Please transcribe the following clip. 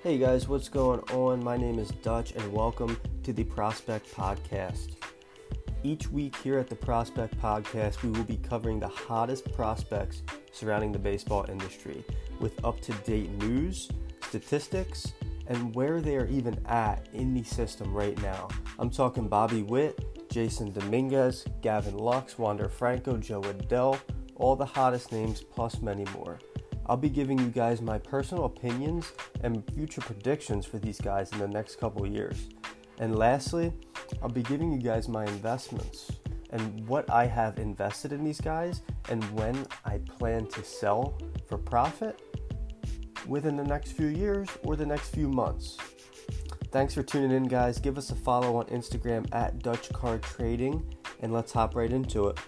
Hey guys, what's going on? My name is Dutch, and welcome to the Prospect Podcast. Each week here at the Prospect Podcast, we will be covering the hottest prospects surrounding the baseball industry with up to date news, statistics, and where they are even at in the system right now. I'm talking Bobby Witt, Jasson Dominguez, Gavin Lux, Wander Franco, Jo Adell, all the hottest names, plus many more. I'll be giving you guys my personal opinions and future predictions for these guys in the next couple years. And lastly, I'll be giving you guys my investments and what I have invested in these guys and when I plan to sell for profit within the next few years or the next few months. Thanks for tuning in, guys. Give us a follow on Instagram at Dutch Card Trading, and let's hop right into it.